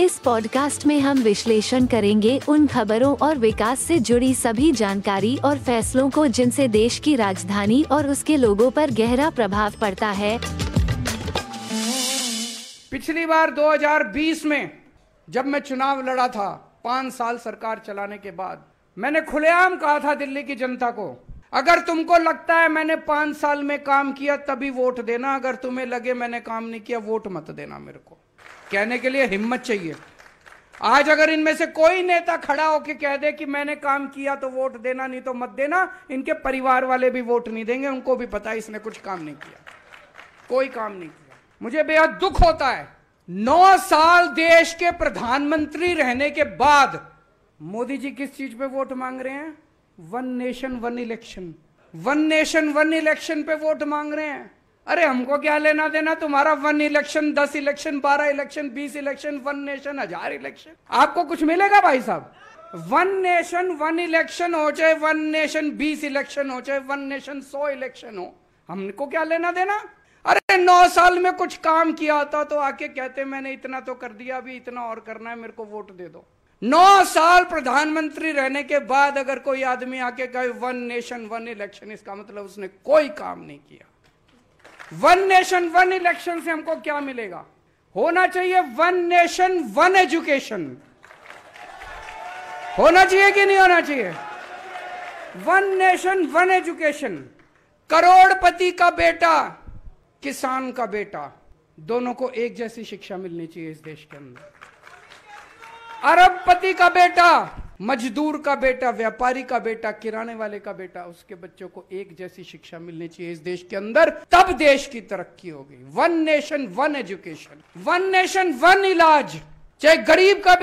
इस पॉडकास्ट में हम विश्लेषण करेंगे उन खबरों और विकास से जुड़ी सभी जानकारी और फैसलों को जिनसे देश की राजधानी और उसके लोगों पर गहरा प्रभाव पड़ता है। पिछली बार 2020 में जब मैं चुनाव लड़ा था, पाँच साल सरकार चलाने के बाद, मैंने खुलेआम कहा था दिल्ली की जनता को, अगर तुमको लगता है मैंने पाँच साल में काम किया, तभी वोट देना, अगर तुम्हें लगे मैंने काम नहीं किया, वोट मत देना मेरे को। कहने के लिए हिम्मत चाहिए। आज अगर इनमें से कोई नेता खड़ा होकर कह दे कि मैंने काम किया तो वोट देना, नहीं तो मत देना, इनके परिवार वाले भी वोट नहीं देंगे, उनको भी पता है इसने कुछ काम नहीं किया। कोई काम नहीं किया। मुझे बेहद दुख होता है, नौ साल देश के प्रधानमंत्री रहने के बाद मोदी जी किस चीज़ पे वोट मांग रहे हैं? One nation, one election. One nation, one election पे वोट मांग रहे हैं। अरे हमको क्या लेना देना? तुम्हारा वन इलेक्शन दस इलेक्शन बारह इलेक्शन बीस इलेक्शन वन नेशन हज़ार इलेक्शन आपको कुछ मिलेगा भाई साहब? वन नेशन वन इलेक्शन हो चाहे वन नेशन बीस इलेक्शन हो चाहे वन नेशन सौ इलेक्शन हो। हमको क्या लेना देना? अरे नौ साल में कुछ काम किया होता तो आके कहते, मैंने इतना तो कर दिया, अभी इतना और करना है, मेरे को वोट दे दो। नौ साल प्रधानमंत्री रहने के बाद अगर कोई आदमी आके कहे वन नेशन वन इलेक्शन इसका मतलब उसने कोई काम नहीं किया। वन नेशन वन इलेक्शन से हमको क्या मिलेगा? होना चाहिए वन नेशन वन एजुकेशन होना चाहिए कि नहीं होना चाहिए? वन नेशन वन एजुकेशन करोड़पति का बेटा, किसान का बेटा. दोनों को एक जैसी शिक्षा मिलनी चाहिए इस देश के अंदर. अरबपति का बेटा मजदूर का बेटा, व्यापारी का बेटा, किराने वाले का बेटा, उसके बच्चों को एक जैसी शिक्षा मिलनी चाहिए इस देश के अंदर। तब देश की तरक्की होगी। One nation one education one nation one इलाज। चाहे गरीब का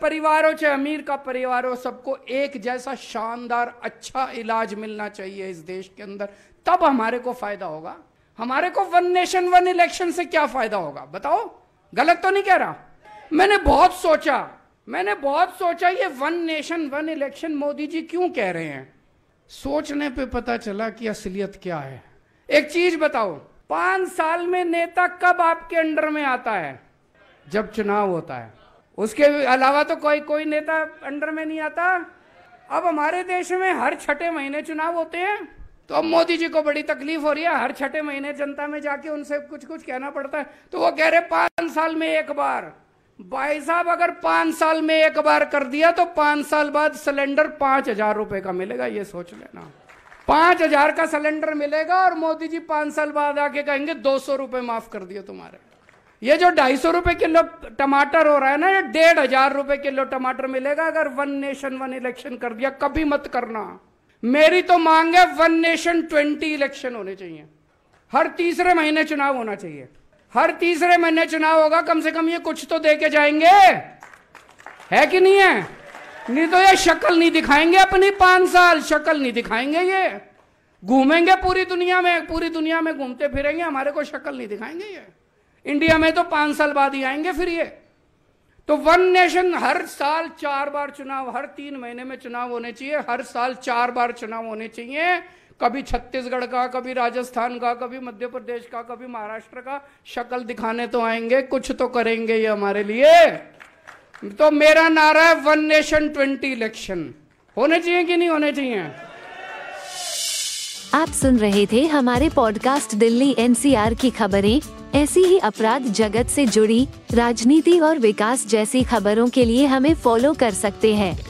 परिवार हो, चाहे अमीर का परिवार हो, सबको एक जैसा शानदार अच्छा इलाज मिलना चाहिए इस देश के अंदर। तब हमारे को फ़ायदा होगा। हमारे को वन नेशन वन इलेक्शन से क्या फ़ायदा होगा? बताओ। गलत तो नहीं कह रहा। मैंने बहुत सोचा। मैंने बहुत सोचा, ये one nation one election Modi ji क्यों कह रहे हैं? सोचने पे पता चला कि असलियत क्या है। एक चीज़ बताओ, पाँच साल में नेता कब आपके अंडर में आता है? जब चुनाव होता है। उसके अलावा तो कोई कोई नेता अंडर में नहीं आता। अब हमारे देश में हर छठे महीने चुनाव होते हैं। तो अब मोदी जी को बड़ी तकलीफ़ हो रही है, हर छठे महीने जनता में जाके उनसे कुछ कुछ कहना पड़ता है। तो वो कह रहे पाँच साल में एक बार। भाई साहब, अगर पाँच साल में एक बार कर दिया तो पाँच साल बाद सिलेंडर पाँच हज़ार रुपए का मिलेगा, ये सोच लेना। पाँच हज़ार का सिलेंडर मिलेगा और मोदी जी पाँच साल बाद आके कहेंगे दो सौ रुपए माफ़ कर दिए तुम्हारे। ये जो ढाई सौ रुपए किलो टमाटर हो रहा है ना, ये डेढ़ हज़ार रुपए किलो टमाटर मिलेगा, अगर वन नेशन, वन इलेक्शन कर दिया, कभी मत करना। मेरी तो मांग है वन नेशन ट्वेंटी इलेक्शन होने चाहिए। हर तीसरे महीने चुनाव होना चाहिए। हर तीसरे महीने चुनाव होगा, कम से कम ये कुछ तो दे के जाएँगे। है कि नहीं है? नहीं तो ये शक्ल नहीं दिखाएँगे अपनी पाँच साल, शक्ल नहीं दिखाएँगे ये। घूमेंगे पूरी दुनिया में, पूरी दुनिया में घूमते फिरेंगे, हमारे को शक्ल नहीं दिखाएँगे ये। इंडिया में तो पाँच साल बाद ही आएँगे फिर ये। तो वन नेशन हर साल चार बार चुनाव, हर तीन महीने में चुनाव होने चाहिए, हर साल चार बार चुनाव होने चाहिए। कभी छत्तीसगढ़ का, कभी राजस्थान का, कभी मध्य प्रदेश का, कभी महाराष्ट्र का शक्ल दिखाने तो आएँगे, कुछ तो करेंगे ये हमारे लिए। तो मेरा नारा है वन नेशन ट्वेंटी इलेक्शन। होने चाहिए कि नहीं होने चाहिए? आप सुन रहे थे हमारे पॉडकास्ट दिल्ली एनसीआर की खबरें। ऐसी ही अपराध जगत से जुड़ी, राजनीति और विकास जैसी खबरों के लिए हमें फॉलो कर सकते हैं।